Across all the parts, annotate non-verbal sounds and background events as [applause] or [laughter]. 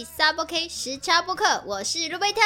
起 Sub OK 时差播客，我是路贝特。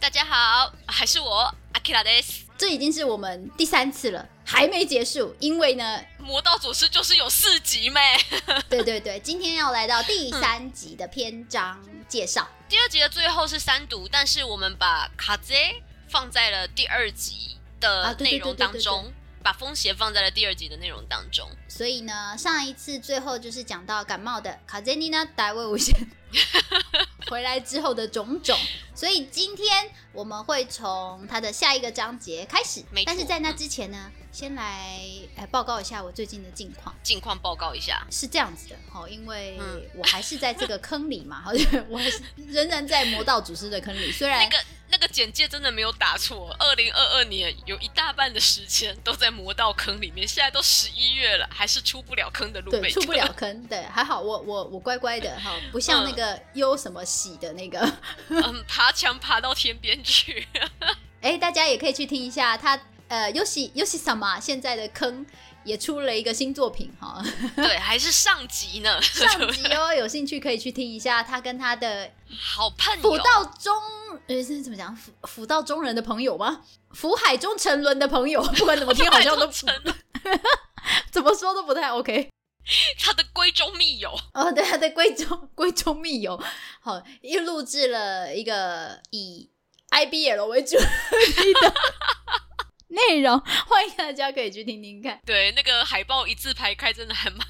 大家好，还是我阿基拉德斯。这已经是我们第三次了，还没结束，因为呢，魔道祖师就是有四集咩？[laughs] 对对对，今天要来到第三集的篇章介绍。第二集的最后是三读，但是我们把卡贼放在了第二集的内容当中。把风邪放在了第二集的内容当中，所以呢，上一次最后就是讲到感冒的卡泽尼娜大卫无限 [laughs] 回来之后的种种，所以今天我们会从他的下一个章节开始。但是在那之前呢，先来来报告一下我最近的近况。近况报告一下是这样子的，哈，因为我还是在这个坑里嘛，[laughs] 好像我还是仍然在魔道祖师的坑里，虽然那个。那个简介真的没有打错。二零二二年有一大半的时间都在魔道坑里面，现在都十一月了，还是出不了坑的路。对，出不了坑。对，还好我我我乖乖的哈，不像那个优什么喜的那个，嗯，爬墙爬到天边去。[laughs] 哎，大家也可以去听一下他呃优喜优喜什么现在的坑。也出了一个新作品哈，对，还是上集呢，上集哦，[laughs] 有兴趣可以去听一下他跟他的好朋友辅道中，呃，是怎么讲辅辅道中人的朋友吗？福海中沉沦的朋友，[laughs] 不管怎么听好像都沉，怎么说都不太 OK。[laughs] 他的闺中密友哦，对，他的闺中 [laughs] 闺中密友，好，又录制了一个以 IBL 为主的。[laughs] [laughs] 内容 [laughs] 欢迎大家可以去听听看。对，那个海报一字排开，真的还蛮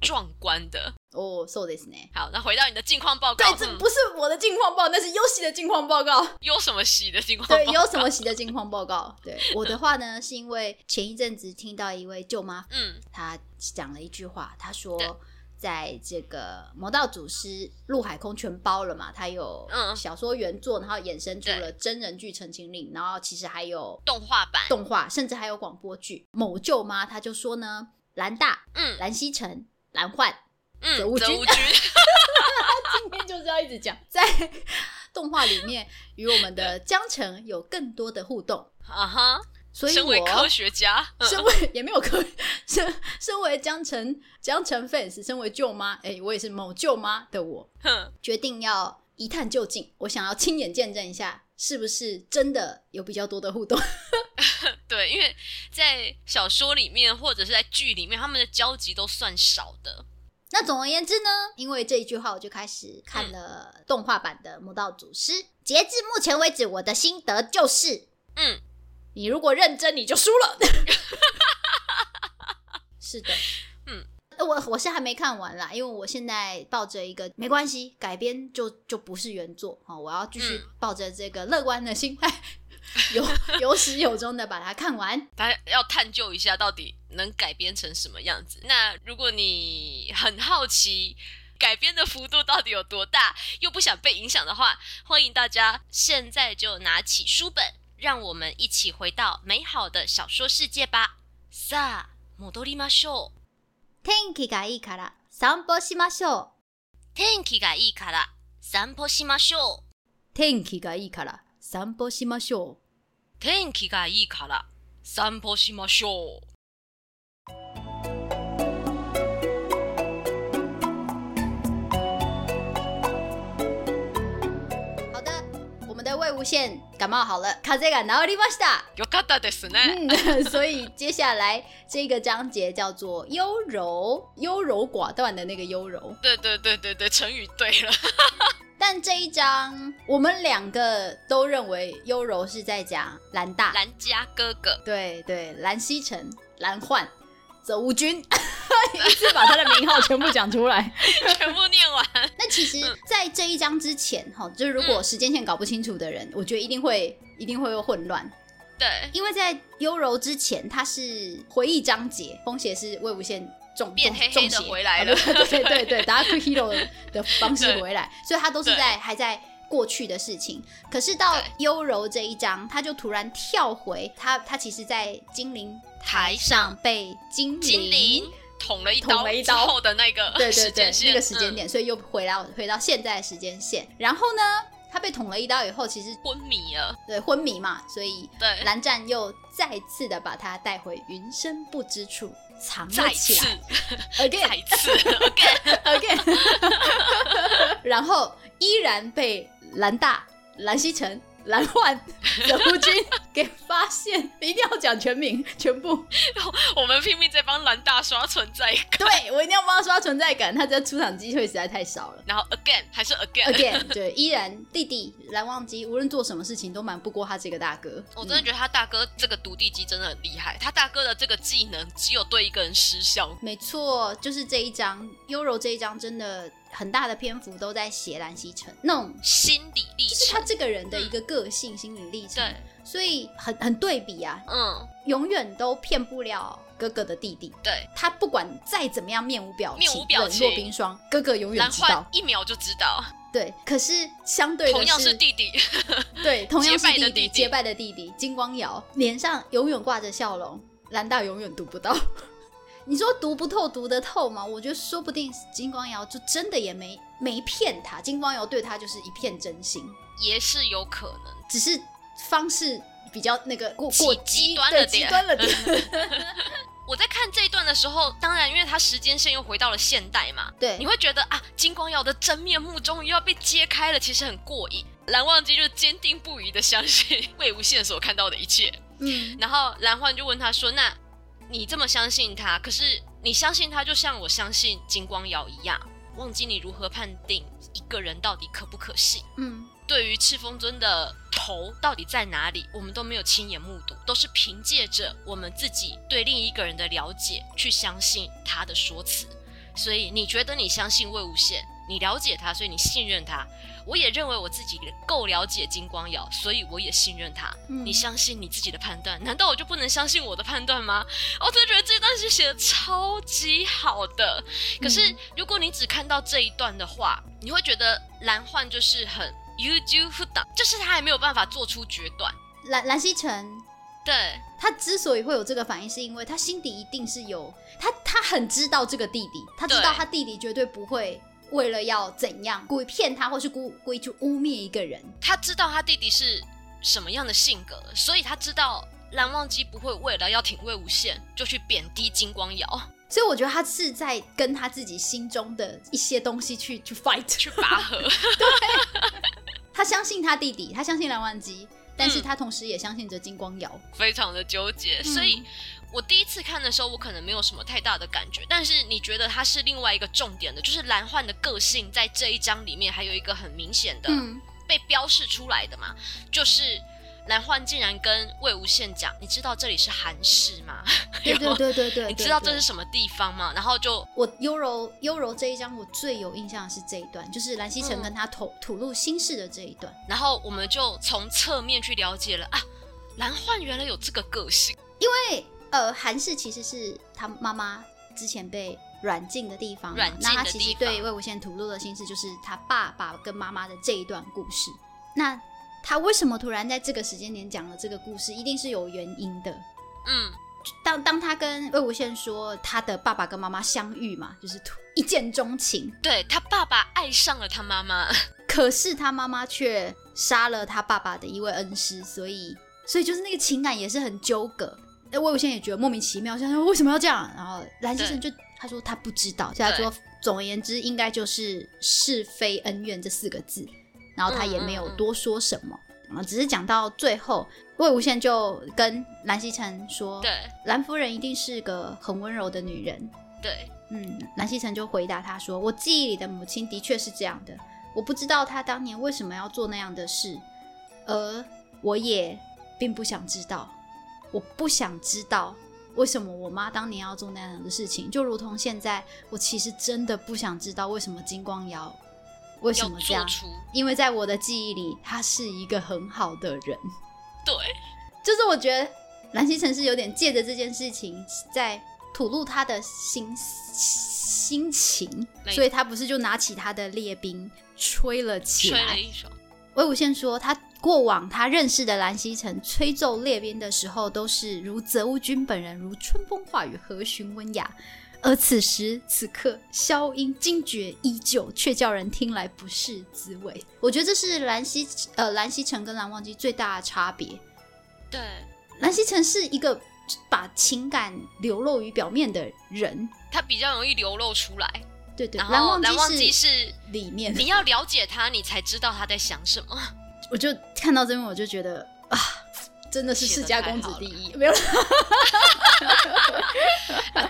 壮观的哦。So this 呢？好，那回到你的近况报告。对，这不是我的近况报，那是优喜的近况报告。有什么喜的近况？对，有什么喜的近况报告？对，[laughs] 我的话呢，是因为前一阵子听到一位舅妈，嗯，她讲了一句话，她说。在这个魔道祖师陆海空全包了嘛？他有小说原作，然后衍生出了真人剧《陈情令》，然后其实还有动画版、动画，甚至还有广播剧。某舅妈他就说呢，蓝大、嗯，蓝曦臣、蓝焕、嗯，泽无君，[laughs] [laughs] 今天就是要一直讲，在动画里面与我们的江城有更多的互动。啊哈。所以，我科学家，身为 [laughs] 也没有科，身身为江城江城 fans，身为舅妈，哎，我也是某舅妈的我，决定要一探究竟。我想要亲眼见证一下，是不是真的有比较多的互动？[laughs] 对，因为在小说里面或者是在剧里面，他们的交集都算少的。那总而言之呢，因为这一句话，我就开始看了动画版的《魔道祖师》。截至目前为止，我的心得就是，嗯。你如果认真，你就输了。[laughs] 是的，嗯，我我是还没看完啦，因为我现在抱着一个没关系，改编就就不是原作哦，我要继续抱着这个乐观的心态，有有始有终的把它看完。他要探究一下到底能改编成什么样子。那如果你很好奇改编的幅度到底有多大，又不想被影响的话，欢迎大家现在就拿起书本。让我们一起回到美好的小说世界吧。さあ、戻りましょう。天気がいいから散歩しましょう。天気がいいから散歩しましょう。天気がいいから散歩しましょう。天気がいいから散歩しましょう。魏无羡感冒好了，卡这个治りました。よかったですね。嗯，[laughs] 所以接下来这个章节叫做优柔，优柔寡断的那个优柔。对对对对对，成语对了。[laughs] 但这一章我们两个都认为优柔是在讲蓝大、蓝家哥哥。对对，蓝曦臣、蓝焕。泽无君， [laughs] 一次把他的名号全部讲出来，[laughs] 全部念完。[laughs] 那其实，在这一章之前，哈，就是如果时间线搞不清楚的人，我觉得一定会一定会有混乱。对，因为在优柔之前，他是回忆章节，风邪是魏无羡重变黑黑的回来了，对对对，打 hero 的方式回来，所以他都是在还在过去的事情。可是到优柔这一章，他就突然跳回他，他其实，在精灵。台上被精灵捅了一刀，捅了一刀后的那个对对对那个时间点，所以又回到回到现在的时间线。然后呢，他被捅了一刀以后，其实昏迷了，对昏迷嘛，所以对。蓝湛又再次的把他带回云深不知处藏了起来，[laughs] again，再次，again，again，[laughs] [laughs] 然后依然被蓝大、蓝曦臣。蓝幻泽夫君给发现，一定要讲全名 [laughs] 全部。我们拼命在帮蓝大刷存在感。对我一定要帮他刷存在感，他这出场机会实在太少了。然后 again 还是 again again，[laughs] 对，依然弟弟蓝忘机无论做什么事情都瞒不过他这个大哥。我真的觉得他大哥这个独地机真的很厉害。他大哥的这个技能只有对一个人失效。没错，就是这一章优柔这一张真的。很大的篇幅都在写蓝曦臣那种心理历程，就是他这个人的一个个性心理历程。对，所以很很对比啊，嗯，永远都骗不了哥哥的弟弟。对，他不管再怎么样面无表情、冷若冰霜，哥哥永远知道，一秒就知道。对，可是相对同样是弟弟，[laughs] 对，同样是弟弟，结拜的弟弟金光瑶脸上永远挂着笑容，蓝大永远读不到。你说读不透，读得透吗？我觉得说不定金光瑶就真的也没没骗他，金光瑶对他就是一片真心，也是有可能，只是方式比较那个过过极端了点。极端了点。[laughs] [laughs] 我在看这一段的时候，当然因为他时间线又回到了现代嘛，对，你会觉得啊，金光瑶的真面目终于要被揭开了，其实很过瘾。蓝忘机就坚定不移的相信魏无羡所看到的一切，嗯，然后蓝焕就问他说：“那？”你这么相信他，可是你相信他，就像我相信金光瑶一样，忘记你如何判定一个人到底可不可信。嗯，对于赤峰尊的头到底在哪里，我们都没有亲眼目睹，都是凭借着我们自己对另一个人的了解去相信他的说辞。所以你觉得你相信魏无羡，你了解他，所以你信任他。我也认为我自己够了解金光瑶，所以我也信任他。你相信你自己的判断，难道我就不能相信我的判断吗？我真的觉得这段是写的超级好的。可是如果你只看到这一段的话，你会觉得蓝幻就是很 you do f u 就是他还没有办法做出决断。蓝蓝曦臣，对他之所以会有这个反应，是因为他心底一定是有他，他很知道这个弟弟，他知道他弟弟绝对不会。为了要怎样故意骗他，或是故故意去污蔑一个人，他知道他弟弟是什么样的性格，所以他知道蓝忘机不会为了要挺魏无羡就去贬低金光瑶，所以我觉得他是在跟他自己心中的一些东西去去 fight 去拔河。[laughs] 对，他相信他弟弟，他相信蓝忘机，但是他同时也相信着金光瑶，[laughs] 非常的纠结，所以。我第一次看的时候，我可能没有什么太大的感觉，但是你觉得它是另外一个重点的，就是蓝幻的个性在这一章里面还有一个很明显的被标示出来的嘛，就是蓝幻竟然跟魏无羡讲：“你知道这里是韩氏吗？”对 [laughs] 对对对对，你知道这是什么地方吗？然后就我优柔优柔这一章，我最有印象的是这一段，就是蓝曦臣跟他吐吐露心事的这一段，然后我们就从侧面去了解了啊，蓝幻原来有这个个性，因为。呃，韩氏其实是他妈妈之前被软禁的地方，那他其实对魏无羡吐露的心事，就是他爸爸跟妈妈的这一段故事。那他为什么突然在这个时间点讲了这个故事，一定是有原因的。嗯，当当他跟魏无羡说他的爸爸跟妈妈相遇嘛，就是一见钟情，对他爸爸爱上了他妈妈，[laughs] 可是他妈妈却杀了他爸爸的一位恩师，所以所以就是那个情感也是很纠葛。哎，魏无羡也觉得莫名其妙，想说为什么要这样？然后蓝先生就他说他不知道，他说总而言之，应该就是是非恩怨这四个字。然后他也没有多说什么，啊，只是讲到最后，魏无羡就跟蓝曦臣说：“对，蓝夫人一定是个很温柔的女人。”对，嗯，蓝曦臣就回答他说：“我记忆里的母亲的确是这样的，我不知道她当年为什么要做那样的事，而我也并不想知道。”我不想知道为什么我妈当年要做那样的事情，就如同现在，我其实真的不想知道为什么金光瑶为什么这样，因为在我的记忆里，他是一个很好的人。对，就是我觉得蓝曦城是有点借着这件事情在吐露他的心心情，所以他不是就拿起他的列兵吹了起来。魏无羡说他。过往他认识的蓝曦臣吹奏列兵的时候，都是如泽乌君本人，如春风化雨，和煦温雅；而此时此刻，箫音惊觉依旧，却叫人听来不是滋味。我觉得这是蓝曦呃蓝曦臣跟蓝忘机最大的差别。对，蓝曦臣是一个把情感流露于表面的人，他比较容易流露出来。对对，然后蓝忘机是里面，你要了解他，你才知道他在想什么。我就看到这边，我就觉得啊，真的是世家公子第一，没有。[laughs]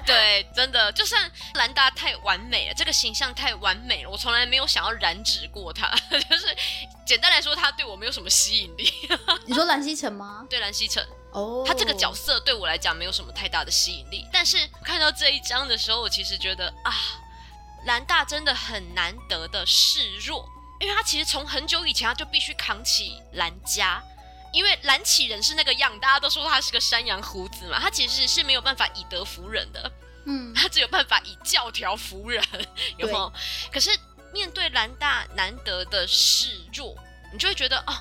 对，真的，就算兰大太完美了，这个形象太完美了，我从来没有想要染指过他。[laughs] 就是简单来说，他对我没有什么吸引力。[laughs] 你说蓝曦臣吗？对，蓝曦臣。哦，他这个角色对我来讲没有什么太大的吸引力。但是看到这一章的时候，我其实觉得啊，兰大真的很难得的示弱。因为他其实从很久以前他就必须扛起兰家，因为蓝启人是那个样，大家都说他是个山羊胡子嘛，他其实是没有办法以德服人的，嗯，[laughs] 他只有办法以教条服人，有没有？可是面对兰大难得的示弱，你就会觉得哦，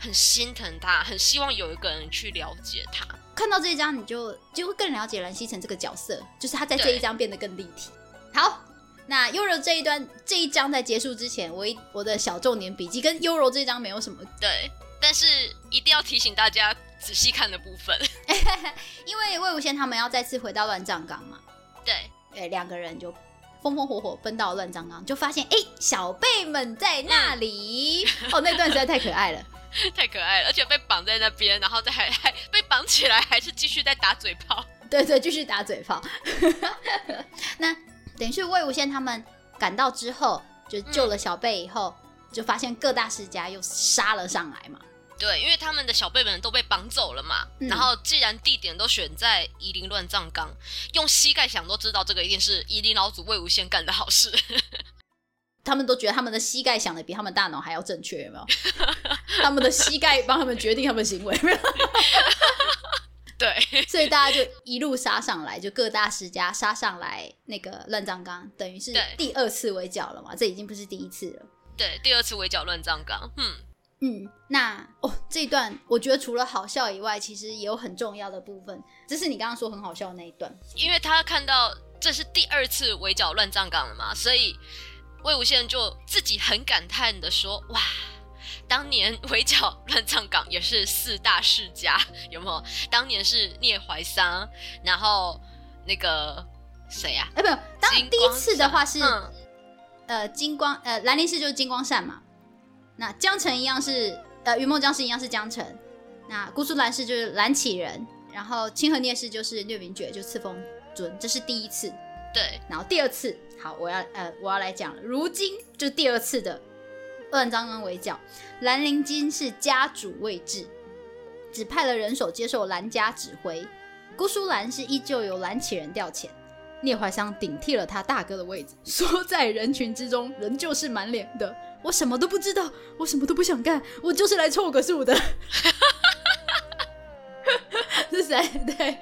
很心疼他，很希望有一个人去了解他。看到这一章，你就就会更了解蓝曦臣这个角色，就是他在这一章变得更立体。好。那优柔这一段这一章在结束之前，我一我的小重点笔记跟优柔这一章没有什么对，但是一定要提醒大家仔细看的部分，[laughs] 因为魏无羡他们要再次回到乱葬岗嘛。对，呃，两个人就风风火火奔到乱葬岗，就发现哎，小辈们在那里。[laughs] 哦，那段实在太可爱了，[laughs] 太可爱了，而且被绑在那边，然后再还还被绑起来，还是继续在打嘴炮。对对，继续打嘴炮。那。等于是魏无羡他们赶到之后，就救了小贝以后，就发现各大世家又杀了上来嘛。对，因为他们的小辈们都被绑走了嘛。然后既然地点都选在夷陵乱葬岗，用膝盖想都知道这个一定是夷陵老祖魏无羡干的好事。[laughs] 他们都觉得他们的膝盖想的比他们大脑还要正确，有没有？[laughs] 他们的膝盖帮他们决定他们行为，没有？[laughs] 对，[laughs] 所以大家就一路杀上来，就各大世家杀上来，那个乱葬岗等于是第二次围剿了嘛？这已经不是第一次了。对，第二次围剿乱葬岗。嗯嗯，那哦，这一段我觉得除了好笑以外，其实也有很重要的部分，这是你刚刚说很好笑的那一段，因为他看到这是第二次围剿乱葬岗了嘛，所以魏无羡就自己很感叹的说：“哇。”当年围剿乱葬岗也是四大世家，有没有？当年是聂怀桑，然后那个谁呀？哎，不，当第一次的话是呃金光呃兰陵氏就是金光善嘛。那江城一样是呃云梦江氏一样是江城。那姑苏兰氏就是蓝启人，然后清河聂氏就是聂明觉，就赐封尊，这是第一次。对，然后第二次，好，我要呃我要来讲了，如今就第二次的。乱葬岗围剿，兰陵金是家主位置，只派了人手接受兰家指挥。姑苏兰是依旧由蓝启人调遣，聂怀桑顶替了他大哥的位置，缩在人群之中，仍旧是满脸的我什么都不知道，我什么都不想干，我就是来凑个数的。[laughs] 是谁？对，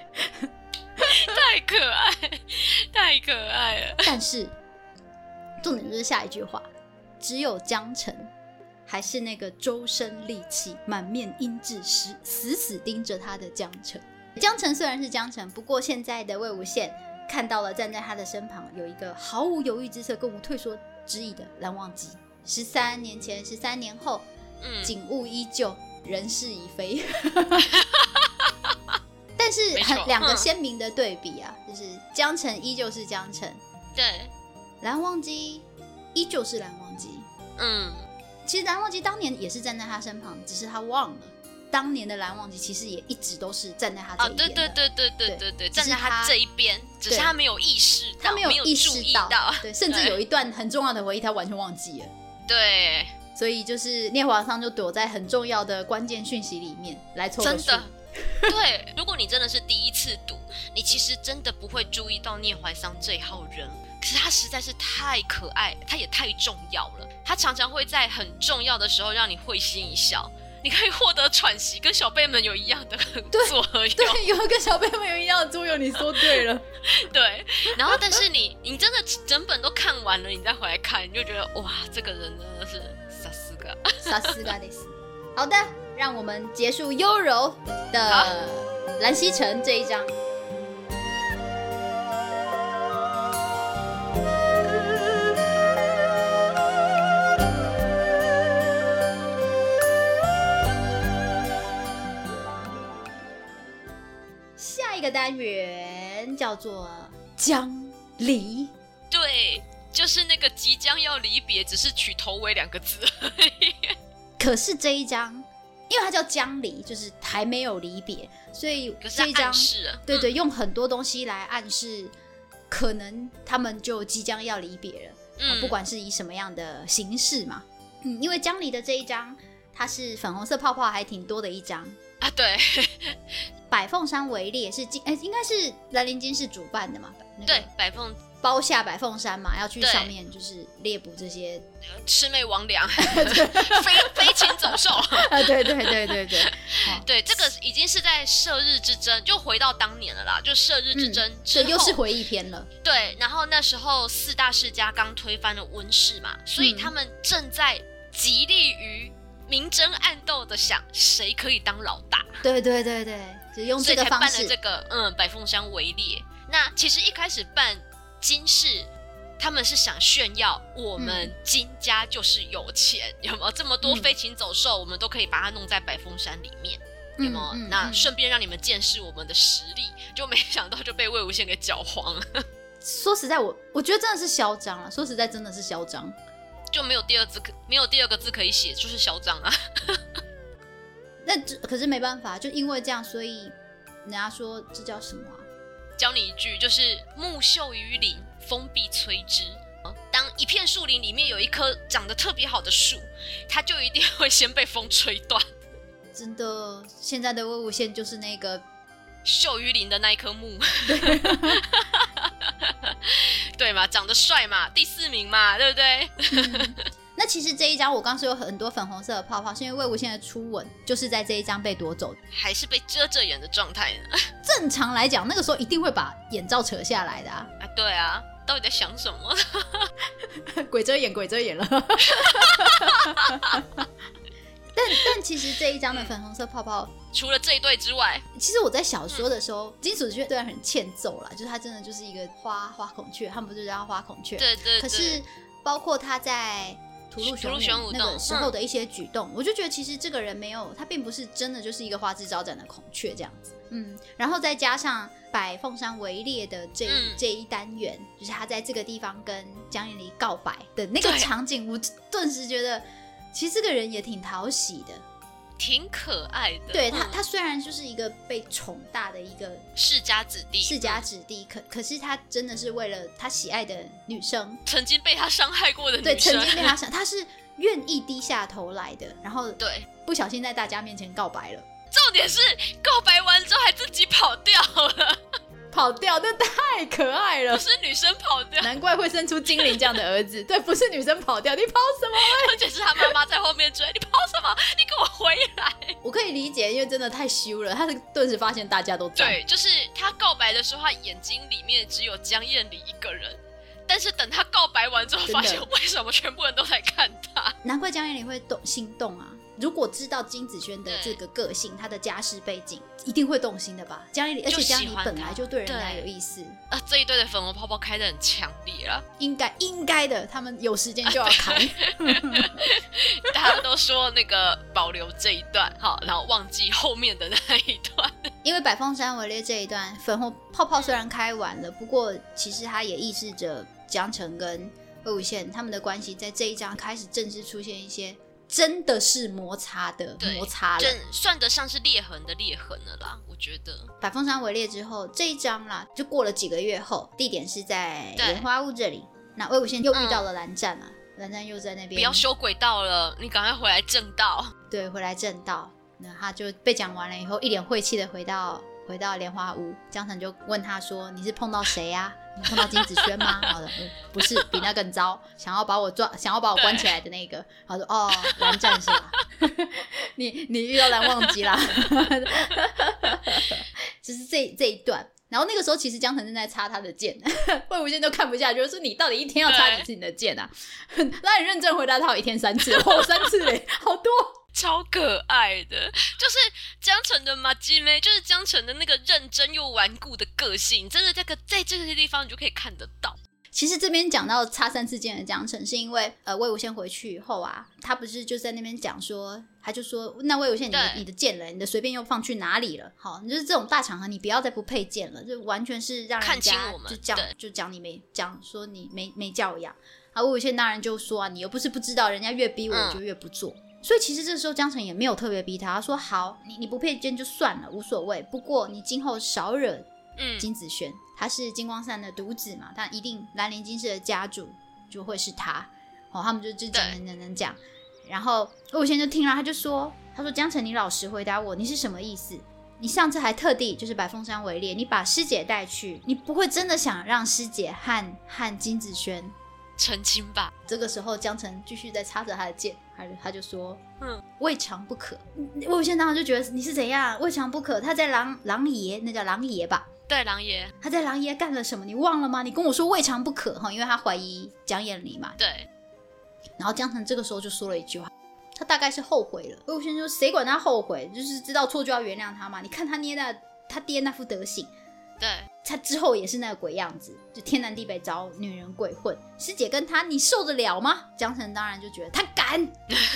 太可爱，太可爱了。但是重点就是下一句话。只有江澄，还是那个周身戾气、满面阴鸷、死死死盯着他的江澄。江澄虽然是江澄，不过现在的魏无羡看到了站在他的身旁有一个毫无犹豫之色、更无退缩之意的蓝忘机。十三年前，十三年后，景物依旧，人事已非。[laughs] 但是很两个鲜明的对比啊，就是江澄依旧是江澄，对，蓝忘机。依旧是蓝忘机，嗯，其实蓝忘机当年也是站在他身旁，只是他忘了，当年的蓝忘机其实也一直都是站在他这一边的，对对对对对对对，站在他这一边，只是他没有意识，他没有意识到，对，甚至有一段很重要的回忆他完全忘记了，对，所以就是聂华桑就躲在很重要的关键讯息里面来凑真的，对，如果你真的是第一次读，你其实真的不会注意到聂怀桑这一号人。可是他实在是太可爱，他也太重要了。他常常会在很重要的时候让你会心一笑，你可以获得喘息，跟小贝们有一样的作用。[laughs] 对，有跟小贝们有一样的作用。你说对了，对。然后，但是你你真的整本都看完了，你再回来看，你就觉得哇，这个人真的是傻四个，[laughs] 傻四个的斯。好的，让我们结束优柔的蓝曦臣这一章。单元叫做江离，对就是那个即将要离别，只是取头尾两个字。而已。可是这一张，因为它叫将离，就是还没有离别，所以这一张对对，用很多东西来暗示，可能他们就即将要离别了。嗯，不管是以什么样的形式嘛，嗯，因为江离的这一张，它是粉红色泡泡还挺多的一张啊。对，[laughs] 百凤山围猎是金，哎，应该是兰陵金是主办的嘛？对，百凤。包下百凤山嘛，要去上面就是猎捕这些魑魅魍魉、[laughs] 飞飞禽走兽啊！对对对对对，[laughs] 对，这个已经是在射日之争，就回到当年了啦，就射日之争，这又是回忆篇了。对，然后那时候四大世家刚推翻了温氏嘛，所以他们正在极力于明争暗斗的想谁可以当老大。对对对对，就用这个方式，这个嗯百凤山围猎。那其实一开始办。金氏他们是想炫耀我们金家就是有钱，有没有这么多飞禽走兽，我们都可以把它弄在百凤山里面，有没有？那顺便让你们见识我们的实力，就没想到就被魏无羡给搅黄了。[laughs] 说实在，我我觉得真的是嚣张了！说实在，真的是嚣张，就没有第二字可没有第二个字可以写，就是嚣张啊。[laughs] 那可是没办法，就因为这样，所以人家说这叫什么？教你一句，就是木秀于林，风必摧之。当一片树林里面有一棵长得特别好的树，它就一定会先被风吹断。真的，现在的魏无羡就是那个秀于林的那一棵木，[laughs] [laughs] 对嘛？长得帅嘛，第四名嘛，对不对？[laughs] 那其实这一张我刚说有很多粉红色的泡泡，是因为魏无羡的初吻就是在这一张被夺走，还是被遮着眼的状态呢？正常来讲，那个时候一定会把眼罩扯下来的啊！啊，对啊，到底在想什么？[laughs] 鬼遮眼，鬼遮眼了。但但其实这一张的粉红色泡泡，除了这一对之外，其实我在小说的时候，金属雀虽然很欠揍啦，就是它真的就是一个花花孔雀，他们不是叫花孔雀？对对。可是包括他在。屠戮玄武那个时候的一些举动，我就觉得其实这个人没有，他并不是真的就是一个花枝招展的孔雀这样子。嗯，然后再加上百凤山围猎的这这一单元，就是他在这个地方跟江一离告白的那个场景，我顿时觉得其实这个人也挺讨喜的。挺可爱的，对他，他虽然就是一个被宠大的一个世家子弟，世家子弟，可可是他真的是为了他喜爱的女生，曾经被他伤害过的女生，对，曾经被他伤，他是愿意低下头来的，然后对，不小心在大家面前告白了，重点是告白完之后还自己跑掉了。跑掉，那太可爱了。不是女生跑掉，难怪会生出精灵这样的儿子。[laughs] 对，不是女生跑掉，你跑什么？而且是他妈妈在后面追，你跑什么？你给我回来！我可以理解，因为真的太羞了。他是顿时发现大家都在。对，就是他告白的时候，他眼睛里面只有江燕离一个人。但是等他告白完之后，发现为什么全部人都在看他？难怪江燕离会动心动啊。如果知道金子轩的这个个性，他的家世背景，一定会动心的吧？江一而且江一本来就对人家有意思啊，这一对的粉红泡泡开的很强烈了，应该应该的，他们有时间就要开。[laughs] 大家都说那个保留这一段哈，然后忘记后面的那一段，[laughs] 因为百凤山围猎这一段粉红泡泡虽然开完了，不过其实它也意示着江城跟魏无羡他们的关系在这一章开始正式出现一些。真的是摩擦的摩擦了，算得上是裂痕的裂痕了啦。我觉得百凤山围猎之后这一章啦，就过了几个月后，地点是在莲花坞这里。那魏无羡又遇到了蓝湛啊，蓝湛又在那边。不要修轨道了，你赶快回来正道。对，回来正道。那他就被讲完了以后，一脸晦气的回到回到莲花坞。江澄就问他说：“你是碰到谁呀？”你看到金子轩吗？[laughs] 好的，不是，比那更糟，想要把我抓，想要把我关起来的那个。他说：“哦，蓝战士，[laughs] 你你遇到蓝忘机啦。[laughs] ”就是这这一段。然后那个时候，其实江澄正在插他的剑，魏无羡都看不下去，说：“你到底一天要插几次你的剑啊？”那你认真回答他，一天三次，哦，三次嘞，好多。超可爱的，就是江澄的马吉妹，就是江澄的那个认真又顽固的个性，真的这个在这些地方你就可以看得到。其实这边讲到差三次剑的江城，是因为呃魏无羡回去以后啊，他不是就在那边讲说，他就说那魏无羡你的你的剑了，你的随便又放去哪里了？好，你就是这种大场合，你不要再不配剑了，就完全是让人家就讲就讲你没讲说你没没教养。啊魏无羡当然就说啊，你又不是不知道，人家越逼我就越不做。所以其实这时候江城也没有特别逼他，他说好，你你不配捐就算了，无所谓。不过你今后少惹金子轩。他是金光山的独子嘛，他一定兰陵金氏的家主就会是他哦。他们就就讲讲讲讲，然后魏无羡就听了，他就说：“他说江澄，你老实回答我，你是什么意思？你上次还特地就是把凤山围猎，你把师姐带去，你不会真的想让师姐和和金子轩成亲吧？”这个时候，江澄继续在插着他的剑，他就他就说：“嗯，未尝不可。”魏无羡当时就觉得你是怎样？未尝不可。他在狼狼爷，那叫狼爷吧？对，狼爷，他在狼爷干了什么？你忘了吗？你跟我说未尝不可哈，因为他怀疑江厌离嘛。对。然后江澄这个时候就说了一句话，他大概是后悔了。魏无羡说：“谁管他后悔？就是知道错就要原谅他嘛。你看他捏那他爹那副德行，对，他之后也是那个鬼样子，就天南地北找女人鬼混。师姐跟他，你受得了吗？”江辰当然就觉得他敢。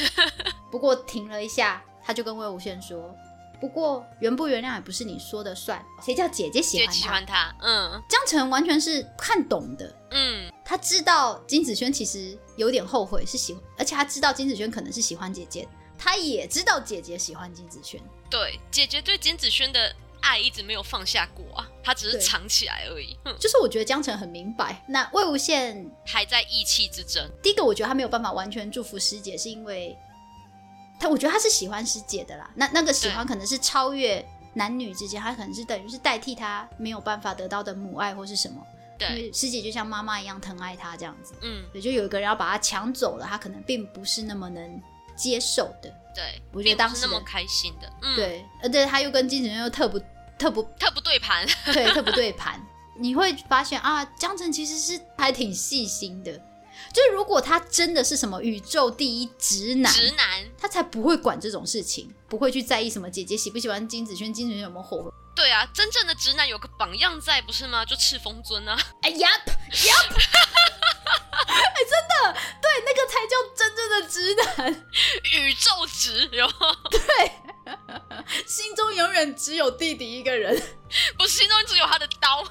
[laughs] 不过停了一下，他就跟魏无羡说。不过原不原谅也不是你说的算，谁叫姐姐喜欢他？喜欢他，嗯。江澄完全是看懂的，嗯，他知道金子轩其实有点后悔，是喜欢，而且他知道金子轩可能是喜欢姐姐，他也知道姐姐喜欢金子轩。对，姐姐对金子轩的爱一直没有放下过啊，他只是藏起来而已。就是我觉得江澄很明白，那魏无羡还在意气之争。第一个，我觉得他没有办法完全祝福师姐，是因为。他我觉得他是喜欢师姐的啦，那那个喜欢可能是超越男女之间，他可能是等于是代替他没有办法得到的母爱或是什么。对，因为师姐就像妈妈一样疼爱他这样子。嗯，也就有一个人要把他抢走了，他可能并不是那么能接受的。对，我觉得当时那么开心的。嗯，对，而且他又跟金子轩又特不特不特不对盘，[laughs] 对，特不对盘。[laughs] 你会发现啊，江澄其实是还挺细心的。就是如果他真的是什么宇宙第一直男，直男，他才不会管这种事情，不会去在意什么姐姐喜不喜欢金子轩，金子轩有没有后悔。对啊，真正的直男有个榜样在，不是吗？就赤峰尊啊。[laughs] 哎呀呀，哎，真的，对，那个才叫真正的直男，宇宙直哟。对，心中永远只有弟弟一个人，不是心中只有他的刀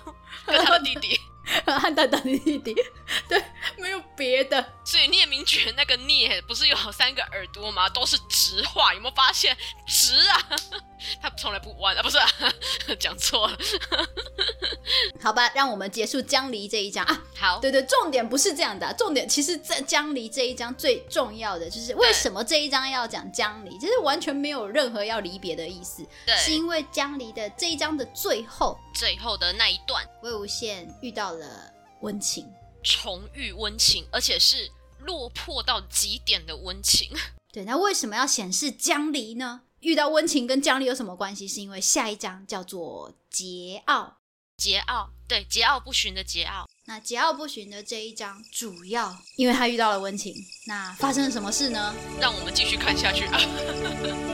跟他的弟弟。汉大大的弟弟，[laughs] 对，没有别的。所以聂明觉那个聂不是有三个耳朵吗？都是直话，有没有发现？直啊，[laughs] 他从来不弯啊，不是，[laughs] 讲错了。好吧，让我们结束江离这一章啊。好，对对，重点不是这样的，重点其实，在江离这一章最重要的就是为什么这一章要讲江离，其实完全没有任何要离别的意思，对，是因为江离的这一章的最后，最后的那一段，魏无羡遇到了温情，重遇温情，而且是落魄到极点的温情。[laughs] 对，那为什么要显示江离呢？遇到温情跟江离有什么关系？是因为下一章叫做桀骜。桀骜，对，桀骜不驯的桀骜。那桀骜不驯的这一章，主要因为他遇到了温情。那发生了什么事呢？让我们继续看下去啊！[laughs]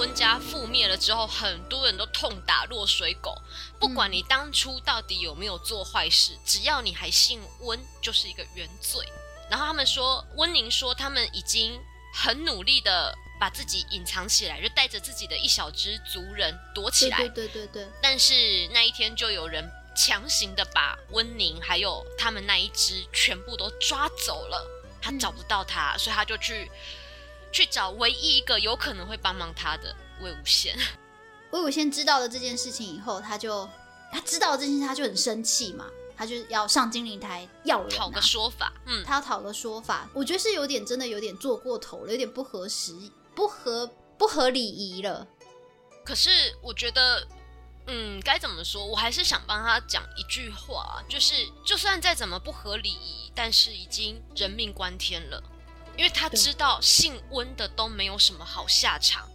温家覆灭了之后，很多人都痛打落水狗。不管你当初到底有没有做坏事，只要你还姓温，就是一个原罪。然后他们说，温宁说他们已经很努力的把自己隐藏起来，就带着自己的一小支族人躲起来。对对对对。但是那一天就有人强行的把温宁还有他们那一支全部都抓走了，他找不到他，所以他就去去找唯一一个有可能会帮忙他的魏无羡。[laughs] 魏无羡知道了这件事情以后，他就他知道这件事，他就很生气嘛。他就要上金陵台要人讨个说法，嗯，他要讨个说法，我觉得是有点真的有点做过头了，有点不合时、不合不合礼仪了。可是我觉得，嗯，该怎么说？我还是想帮他讲一句话，就是就算再怎么不合礼仪，但是已经人命关天了，因为他知道姓温的都没有什么好下场，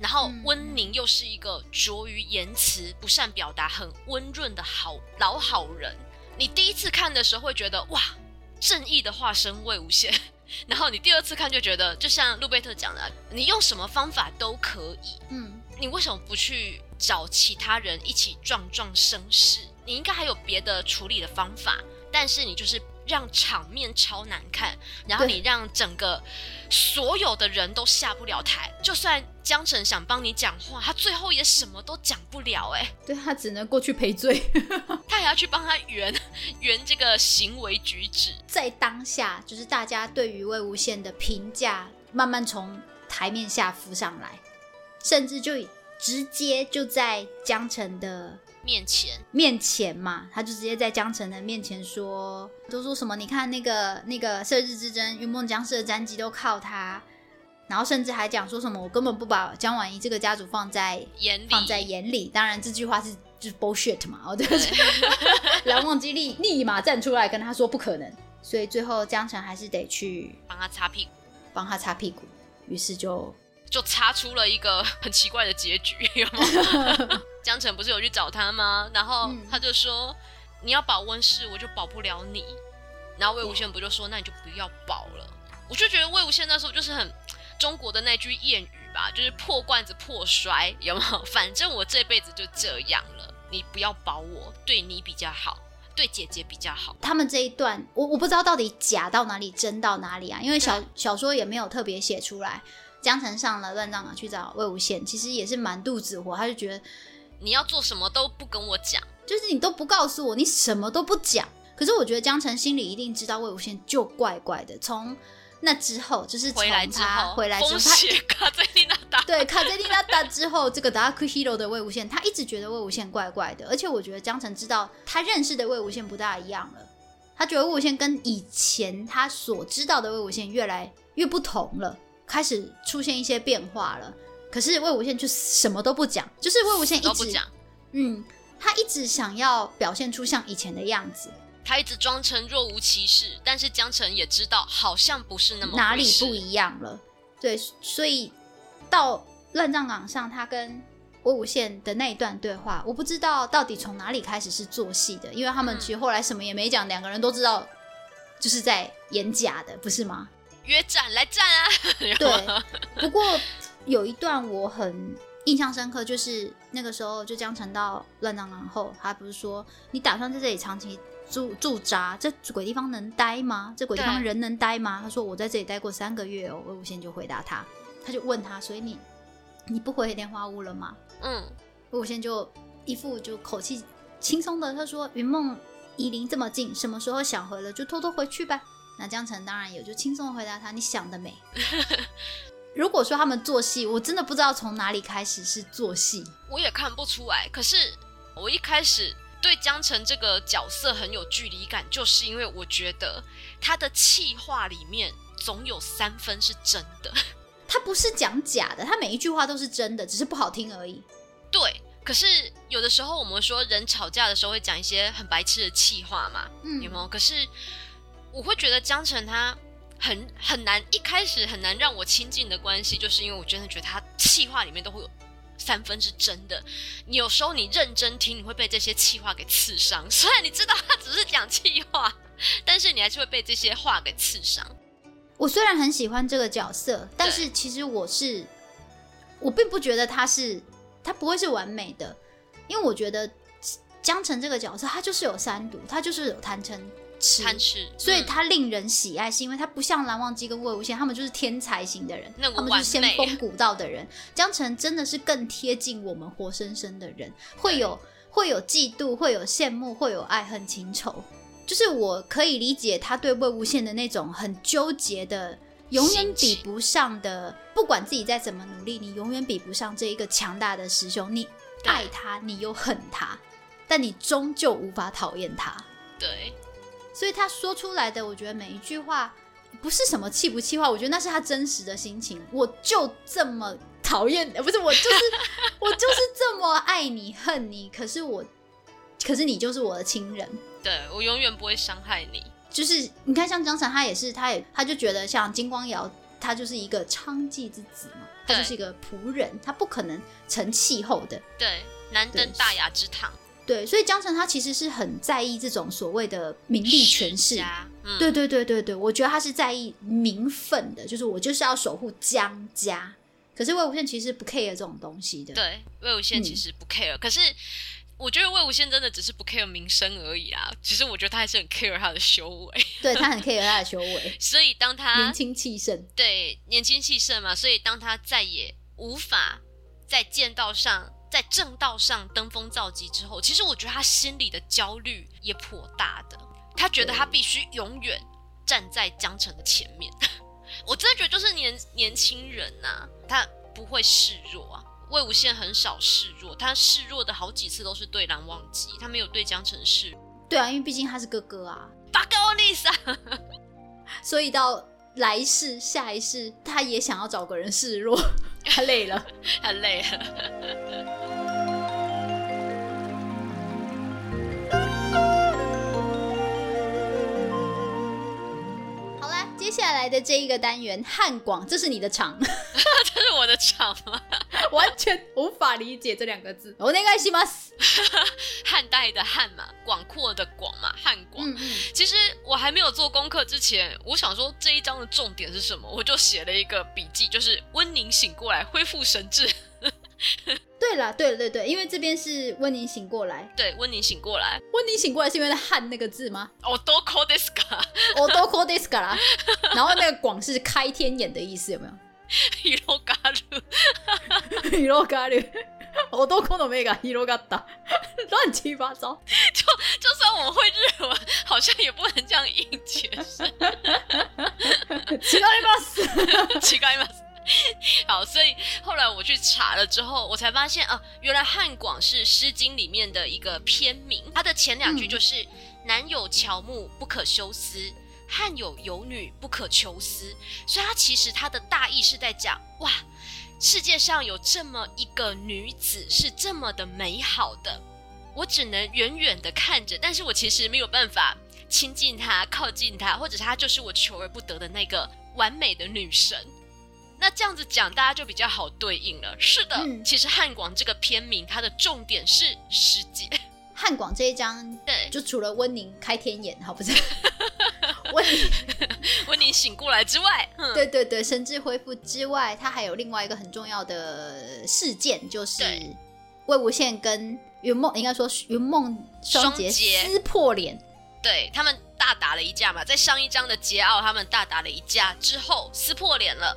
然后温宁又是一个拙于言辞、不善表达、很温润的好老好人。你第一次看的时候会觉得哇，正义的化身魏无羡。[laughs] 然后你第二次看就觉得，就像路贝特讲的，你用什么方法都可以。嗯，你为什么不去找其他人一起壮壮声势？你应该还有别的处理的方法，但是你就是让场面超难看，然后你让整个所有的人都下不了台，就算江澄想帮你讲话，他最后也什么都讲不了。哎，对他只能过去赔罪，[laughs] 他还要去帮他圆 [laughs] 圆这个行为举止。在当下，就是大家对于魏无羡的评价慢慢从台面下浮上来，甚至就直接就在江澄的。面前面前嘛，他就直接在江澄的面前说，都说什么？你看那个那个射日之争，云梦江氏的战绩都靠他，然后甚至还讲说什么，我根本不把江婉仪这个家族放在眼里，放在眼里。当然这句话是就是 bullshit 嘛，哦对，[laughs] 蓝忘机立立马站出来跟他说不可能，所以最后江澄还是得去帮他擦屁股，帮他擦屁股，于是就。就擦出了一个很奇怪的结局，[laughs] [laughs] 江澄不是有去找他吗？然后他就说：“你要保温室，我就保不了你。”然后魏无羡不就说：“那你就不要保了。”我就觉得魏无羡那时候就是很中国的那句谚语吧，就是破罐子破摔，有没有？反正我这辈子就这样了，你不要保我，对你比较好，对姐姐比较好。他们这一段，我我不知道到底假到哪里，真到哪里啊？因为小小说也没有特别写出来。江城上了乱葬岗去找魏无羡，其实也是满肚子火，他就觉得你要做什么都不跟我讲，就是你都不告诉我，你什么都不讲。可是我觉得江城心里一定知道魏无羡就怪怪的。从那之后，就是回来之后，回来之后，卡在丽娜达，对卡在丽娜达之后，这个 Dark Hero 的魏无羡，他一直觉得魏无羡怪怪的。而且我觉得江城知道他认识的魏无羡不大一样了，他觉得魏无羡跟以前他所知道的魏无羡越来越不同了。开始出现一些变化了，可是魏无羡却什么都不讲，就是魏无羡一直，嗯，他一直想要表现出像以前的样子，他一直装成若无其事，但是江澄也知道好像不是那么哪里不一样了，对，所以到乱葬岗上，他跟魏无羡的那一段对话，我不知道到底从哪里开始是做戏的，因为他们其实后来什么也没讲，两个人都知道就是在演假的，不是吗？约战来战啊！[laughs] 对，不过有一段我很印象深刻，就是那个时候就江城到乱葬岗后，他不是说你打算在这里长期驻驻扎，这鬼地方能待吗？这鬼地方人能待吗？他说我在这里待过三个月哦。魏无羡就回答他，他就问他，所以你你不回莲花屋了吗？嗯，魏无羡就一副就口气轻松的，他说云梦夷陵这么近，什么时候想回了就偷偷回去吧。那江澄当然有，就轻松的回答他：“你想得美。[laughs] ”如果说他们做戏，我真的不知道从哪里开始是做戏，我也看不出来。可是我一开始对江澄这个角色很有距离感，就是因为我觉得他的气话里面总有三分是真的。[laughs] 他不是讲假的，他每一句话都是真的，只是不好听而已。对，可是有的时候我们说人吵架的时候会讲一些很白痴的气话嘛，嗯，有没有？可是。我会觉得江澄他很很难，一开始很难让我亲近的关系，就是因为我真的觉得他气话里面都会有三分是真的。你有时候你认真听，你会被这些气话给刺伤。虽然你知道他只是讲气话，但是你还是会被这些话给刺伤。我虽然很喜欢这个角色，但是其实我是我并不觉得他是他不会是完美的，因为我觉得江澄这个角色他就是有三毒，他就是有贪嗔。贪吃，所以他令人喜爱，是因为他不像蓝忘机跟魏无羡，他们就是天才型的人，他们就是仙风古道的人。江澄真的是更贴近我们活生生的人，会有会有嫉妒，会有羡慕，会有爱恨情仇。就是我可以理解他对魏无羡的那种很纠结的，永远比不上的，不管自己再怎么努力，你永远比不上这一个强大的师兄。你爱他，你又恨他，但你终究无法讨厌他。对。所以他说出来的，我觉得每一句话不是什么气不气话，我觉得那是他真实的心情。我就这么讨厌，[laughs] 不是我就是 [laughs] 我就是这么爱你恨你，可是我可是你就是我的亲人，对我永远不会伤害你。就是你看，像江澄，他也是，他也他就觉得像金光瑶，他就是一个娼妓之子嘛，他就是一个仆人，他不可能成气候的。对，难登大雅之堂。对，所以江澄他其实是很在意这种所谓的名利权势。对对对对对，我觉得他是在意名分的，就是我就是要守护江家。可是魏无羡其实不 care 这种东西的。对，魏无羡其实不 care。可是我觉得魏无羡真的只是不 care 名声而已啊。其实我觉得他还是很 care 他的修为。[laughs] 对他很 care 他的修为。[laughs] 所以当他年轻气盛，对年轻气盛嘛，所以当他再也无法在剑道上、在正道上登峰造极之后，其实我觉得他心里的焦虑也颇大的。他觉得他必须永远站在江城的前面。[laughs] 我真的觉得就是年年轻人呐，他不会示弱啊。魏无羡很少示弱，他示弱的好几次都是对蓝忘机，他没有对江城示。对啊，因为毕竟他是哥哥啊。巴高丽莎，所以到来世下一世，他也想要找个人示弱。[laughs] 他累了，[laughs] 他累了。下来的这一个单元汉广，这是你的场，[laughs] 这是我的场吗？[laughs] 完全无法理解这两个字。我应该是吗？[laughs] 汉代的汉嘛，广阔的广嘛，汉广。其实我还没有做功课之前，我想说这一章的重点是什么，我就写了一个笔记，就是温宁醒过来，恢复神智。[laughs] 对了，对对对，因为这边是温宁醒过来。对，温宁醒过来。温宁醒过来是因为汉那个字吗？我都 call this guy，我都 call this guy 啦。然后那个广是开天眼的意思，有没有？ヒロガル，ヒロガル，我都 call の目がヒロガった，乱七八糟。就就算我会日文，好像也不能这样硬解释。違[laughs] います。違[laughs] います。 [laughs] 好，所以后来我去查了之后，我才发现啊，原来汉广是《诗经》里面的一个篇名。它的前两句就是“男有乔木，不可休思；汉有游女，不可求思”。所以它其实它的大意是在讲，哇，世界上有这么一个女子是这么的美好的，我只能远远的看着，但是我其实没有办法亲近她、靠近她，或者她就是我求而不得的那个完美的女神。那这样子讲，大家就比较好对应了。是的，其实汉广这个片名，它的重点是师姐。汉广这一章，对，就除了温宁开天眼，好不是？[laughs] 温宁温宁醒过来之外，对对对，神智恢复之外，它还有另外一个很重要的事件，就是魏无羡跟云梦，应该说云梦双杰撕破脸，对他们大打了一架嘛，在上一章的桀骜，他们大打了一架之后撕破脸了。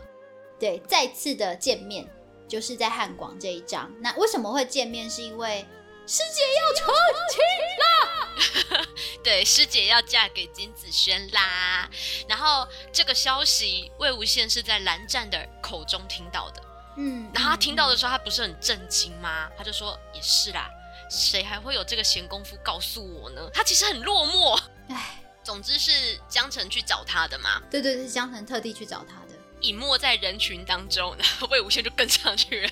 对，再次的见面就是在汉广这一章。那为什么会见面？是因为师姐要成亲啦。[laughs] 对，师姐要嫁给金子轩啦。然后这个消息，魏无羡是在蓝湛的口中听到的。嗯，然后他听到的时候，他不是很震惊吗？他就说：“也是啦，谁还会有这个闲工夫告诉我呢？”他其实很落寞。唉，总之是江澄去找他的嘛。对对，是江澄特地去找他。隐没在人群当中，然后魏无羡就跟上去了。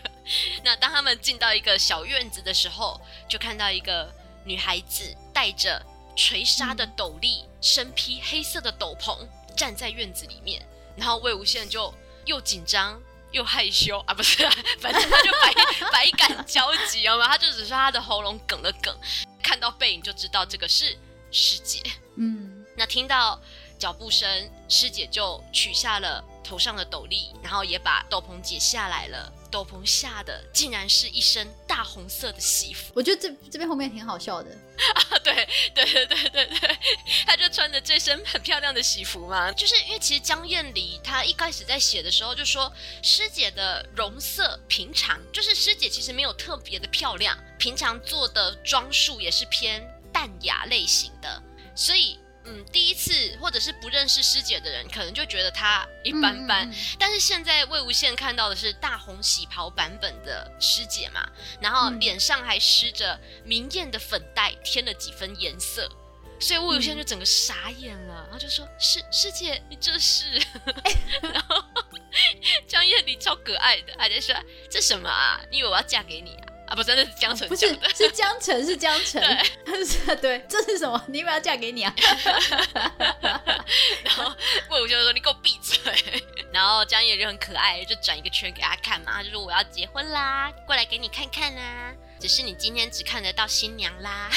那当他们进到一个小院子的时候，就看到一个女孩子戴着垂纱的斗笠，身披黑色的斗篷，站在院子里面。然后魏无羡就又紧张又害羞啊，不是，反正他就百 [laughs] 百感交集好吗。他就只是他的喉咙梗了梗，看到背影就知道这个是师姐。嗯，那听到脚步声，师姐就取下了。头上的斗笠，然后也把斗篷解下来了。斗篷下的竟然是一身大红色的喜服。我觉得这这边后面挺好笑的 [laughs] 啊！对对对对对对，[laughs] 他就穿着这身很漂亮的喜服嘛。就是因为其实江燕离她一开始在写的时候就说，师姐的容色平常，就是师姐其实没有特别的漂亮，平常做的装束也是偏淡雅类型的，所以。嗯，第一次或者是不认识师姐的人，可能就觉得她一般般。但是现在魏无羡看到的是大红喜袍版本的师姐嘛，然后脸上还施着明艳的粉黛，添了几分颜色，所以魏无羡就整个傻眼了，然后就说：“师师姐，你这是？” [laughs] 然后 [laughs] 江夜离超可爱的，还在说：“这什么啊？你以为我要嫁给你啊？”啊，不，是，那是江城，不是是江城，是江城，[laughs] 对，是，[laughs] 对，这是什么？你以为要嫁给你啊？[laughs] 然后魏无羡说：“你给我闭嘴！”然后江夜就很可爱，就转一个圈给他看嘛，他就说：“我要结婚啦，过来给你看看啊。”只是你今天只看得到新娘啦，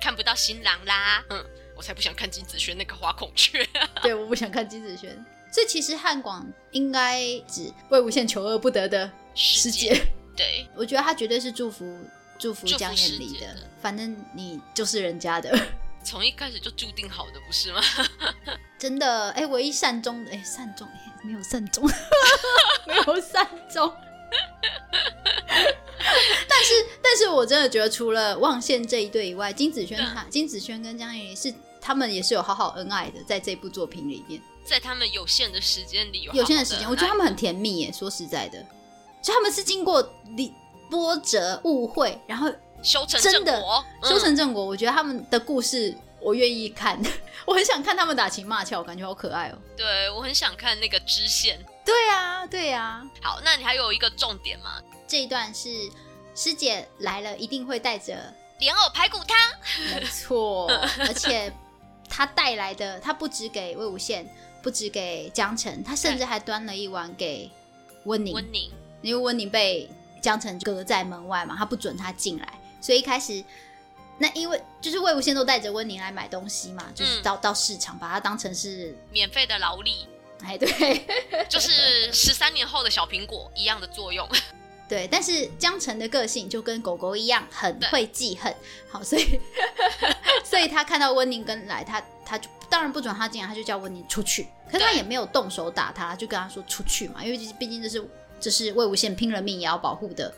看不到新郎啦。嗯，我才不想看金子轩那个花孔雀。对，我不想看金子轩。所以其实汉广应该指魏无羡求而不得的师姐。对，我觉得他绝对是祝福祝福江眼离的。反正你就是人家的，[laughs] 从一开始就注定好的，不是吗？[laughs] 真的，哎，唯一善终的，哎，善终，没有善终，[laughs] 没有善终。但是，但是我真的觉得，除了望线这一对以外，金子轩他金子轩跟江眼离是他们也是有好好恩爱的，在这部作品里面。在他们有限的时间里，有限的时间，我觉得他们很甜蜜耶。说实在的，就他们是经过理波折、误会，然后修成正果，修成正果。我觉得他们的故事，我愿意看。[laughs] 我很想看他们打情骂俏，我感觉好可爱哦。对我很想看那个支线。对啊，对呀。好，那你还有一个重点吗？这一段是师姐来了，一定会带着莲藕排骨汤。没错，[laughs] 而且他带来的，他不止给魏无羡。不止给江澄，他甚至还端了一碗给温宁。温宁，因为温宁被江澄隔在门外嘛，他不准他进来，所以一开始，那因为就是魏无羡都带着温宁来买东西嘛，就是到到市场，把它当成是免费的劳力。哎，对，[laughs] 就是十三年后的小苹果一样的作用。[laughs] 对，但是江澄的个性就跟狗狗一样，很会记恨。好，所以 [laughs] 所以他看到温宁跟来，他他就。当然不准他进来，他就叫温宁出去。可是他也没有动手打他，就跟他说出去嘛，因为毕竟这是这是魏无羡拼了命也要保护的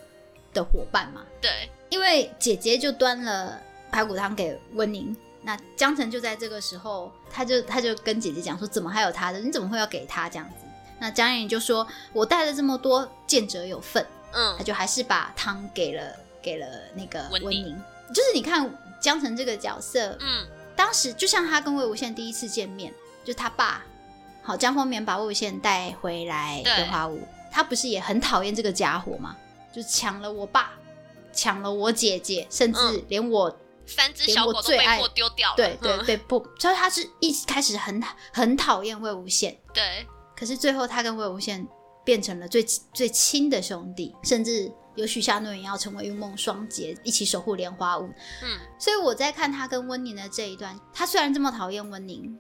的伙伴嘛。对，因为姐姐就端了排骨汤给温宁，那江澄就在这个时候，他就他就跟姐姐讲说，怎么还有他的？你怎么会要给他这样子？那江颖就说，我带了这么多，见者有份。嗯，他就还是把汤给了给了那个温宁。就是你看江澄这个角色，嗯。当时就像他跟魏无羡第一次见面，就他爸，好江丰棉把魏无羡带回来的花屋，他不是也很讨厌这个家伙吗？就抢了我爸，抢了我姐姐，甚至连我三只小狗都被迫丢掉。对对对，不，所以他是一开始很很讨厌魏无羡。对，可是最后他跟魏无羡变成了最最亲的兄弟，甚至。有许下诺言要成为云梦双杰，一起守护莲花坞。嗯，所以我在看他跟温宁的这一段，他虽然这么讨厌温宁，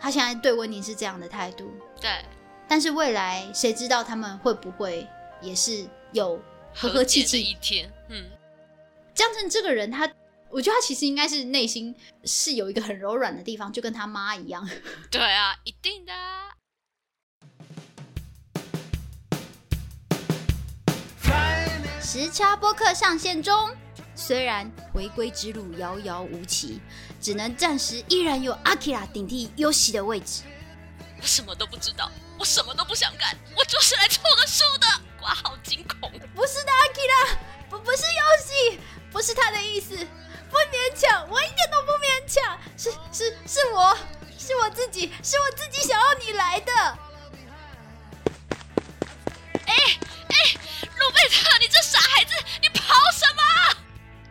他现在对温宁是这样的态度。对，但是未来谁知道他们会不会也是有和和气气一天？嗯，江澄这个人，他我觉得他其实应该是内心是有一个很柔软的地方，就跟他妈一样。[laughs] 对啊，一定的。时差播客上线中，虽然回归之路遥遥无期，只能暂时依然有阿基拉顶替优喜的位置。我什么都不知道，我什么都不想干，我就是来凑个数的。哇，好惊恐！不是的，阿基拉，不不是游戏，不是他的意思，不勉强，我一点都不勉强，是是是我是我自己，是我自己想要你来的。哎哎。路贝特，你这傻孩子，你跑什么？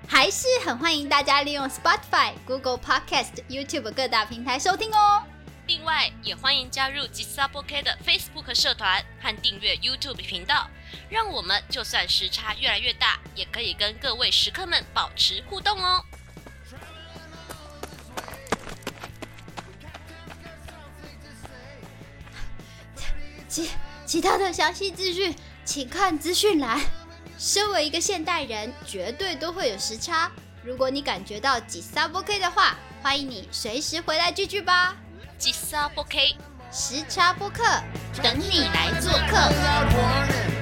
还是很欢迎大家利用 Spotify、Google Podcast、YouTube 各大平台收听哦。另外，也欢迎加入吉萨波 K 的 Facebook 社团和订阅 YouTube 频道，让我们就算时差越来越大，也可以跟各位食客们保持互动哦。其其他的详细资讯。请看资讯栏。身为一个现代人，绝对都会有时差。如果你感觉到几沙波 K 的话，欢迎你随时回来聚聚吧。几沙波 K 时差播客，等你来做客。